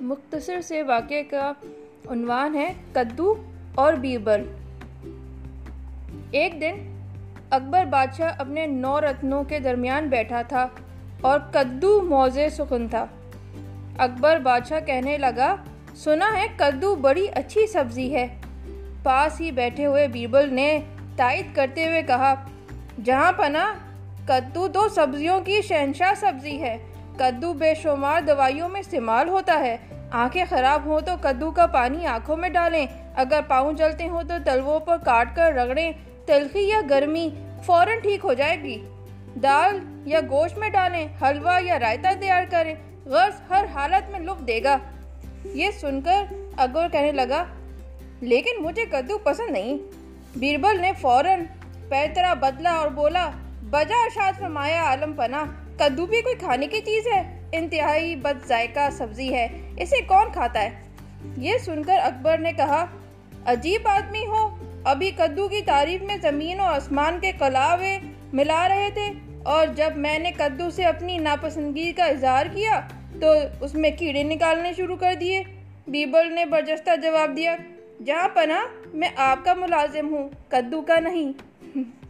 مختصر سے واقعے کا عنوان ہے کدو اور بیربل ایک دن اکبر بادشاہ اپنے نو رتنوں کے درمیان بیٹھا تھا اور کدو موزے سخن تھا۔ اکبر بادشاہ کہنے لگا، سنا ہے کدو بڑی اچھی سبزی ہے۔ پاس ہی بیٹھے ہوئے بیربل نے تائید کرتے ہوئے کہا، جہاں پنا کدو دو سبزیوں کی شہنشاہ سبزی ہے۔ کدو بے شمار دوائیوں میں استعمال ہوتا ہے۔ آنکھیں خراب ہوں تو کدو کا پانی آنکھوں میں ڈالیں۔ اگر پاؤں جلتے ہوں تو تلووں پر کاٹ کر رگڑیں۔ تلخی یا گرمی فوراً ٹھیک ہو جائے گی۔ دال یا گوشت میں ڈالیں، حلوہ یا رائتہ تیار کریں۔ غرض ہر حالت میں لطف دے گا۔ یہ سن کر اکبر کہنے لگا، لیکن مجھے کدو پسند نہیں۔ بیربل نے فوراً پیترا بدلا اور بولا، بجا ارشاد فرمایا، عالم پنا کدو بھی کوئی کھانے کی چیز ہے؟ انتہائی بد ذائقہ سبزی ہے۔ اسے کون کھاتا ہے؟ یہ سن کر اکبر نے کہا، عجیب آدمی ہو۔ ابھی کدو کی تعریف میں زمین و آسمان کے کلاوے ملا رہے تھے اور جب میں نے کدو سے اپنی ناپسندگی کا اظہار کیا تو اس میں کیڑے نکالنے شروع کر دیے۔ بیبل نے برجستہ جواب دیا، جہاں پناہ، میں آپ کا ملازم ہوں، کدو کا نہیں۔